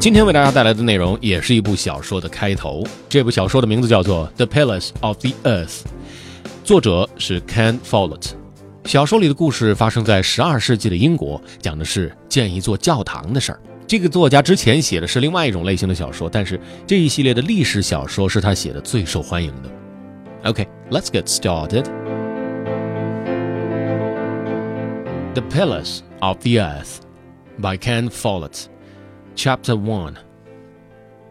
今天为大家带来的内容也是一部小说的开头。这部小说的名字叫做《The Palace of the Earth》，作者是 Ken Follett。小说里的故事发生在十二世纪的英国，讲的是建一座教堂的事儿。这个作家之前写的是另外一种类型的小说，但是这一系列的历史小说是他写的最受欢迎的。OK，let's、get started. The Palace of the Earth by Ken Follett. Chapter 1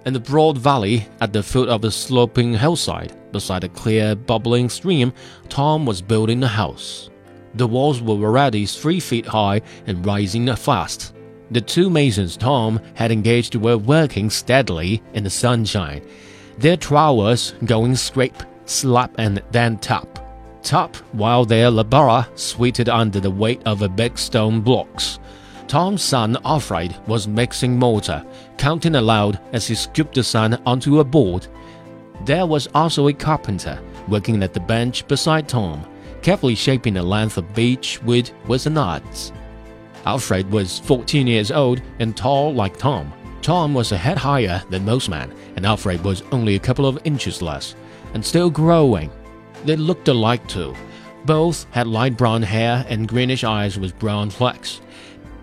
In the broad valley at the foot of a sloping hillside, beside a clear, bubbling stream, Tom was building a house. The walls were already three feet high and rising fast. The two masons Tom had engaged were working steadily in the sunshine, their trowels going scrape, slap, and then tap. Tap while their labor sweated under the weight of the big stone blocks. Tom's son Alfred was mixing mortar, counting aloud as he scooped the sand onto a board. There was also a carpenter working at the bench beside Tom, carefully shaping a length of beech wood with an adze. Alfred was 14 years old and tall like Tom. Tom was a head higher than most men, and Alfred was only a couple of inches less, and still growing. They looked alike too. Both had light brown hair and greenish eyes with brown flecks.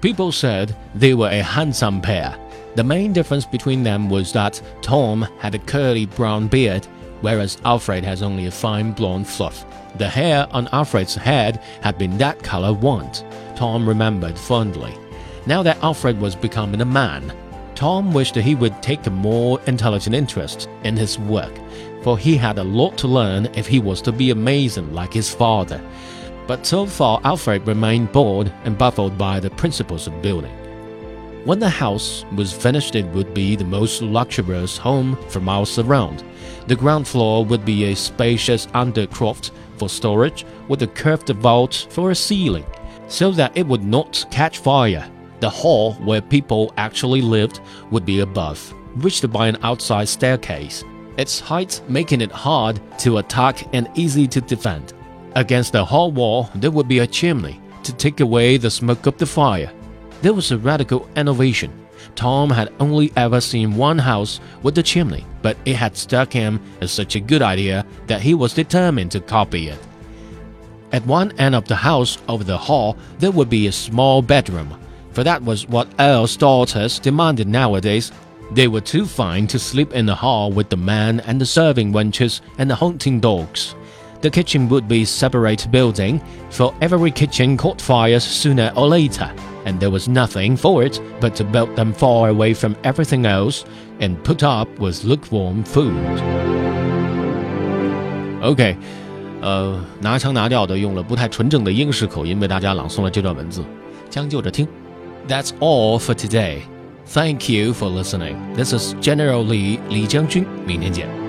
People said they were a handsome pair. The main difference between them was that Tom had a curly brown beard, whereas Alfred has only a fine blonde fluff. The hair on Alfred's head had been that color once, Tom remembered fondly. Now that Alfred was becoming a man, Tom wished that he would take a more intelligent interest in his work, for he had a lot to learn if he was to be amazing like his father. But so far, Alfred remained bored and baffled by the principles of building. When the house was finished, it would be the most luxurious home for miles around. The ground floor would be a spacious undercroft for storage, with a curved vault for a ceiling, so that it would not catch fire. The hall where people actually lived would be above, reached by an outside staircase, its height making it hard to attack and easy to defend. Against the hall wall, there would be a chimney to take away the smoke of the fire. There was a radical innovation. Tom had only ever seen one house with a chimney, but it had struck him as such a good idea that he was determined to copy it. At one end of the house over the hall, there would be a small bedroom, for that was what Earl's daughters demanded nowadays. They were too fine to sleep in the hall with the man and the serving wenches and the hunting dogs. The kitchen would be separate building, for every kitchen caught fires sooner or later, and there was nothing for it but to build them far away from everything else and put up with lukewarm food. OK，呃，拿腔拿调的用了不太纯正的英式口音为大家朗诵了这段文字，将就着听。That's all for today. Thank you for listening. This is General Lee 李将军，明天见。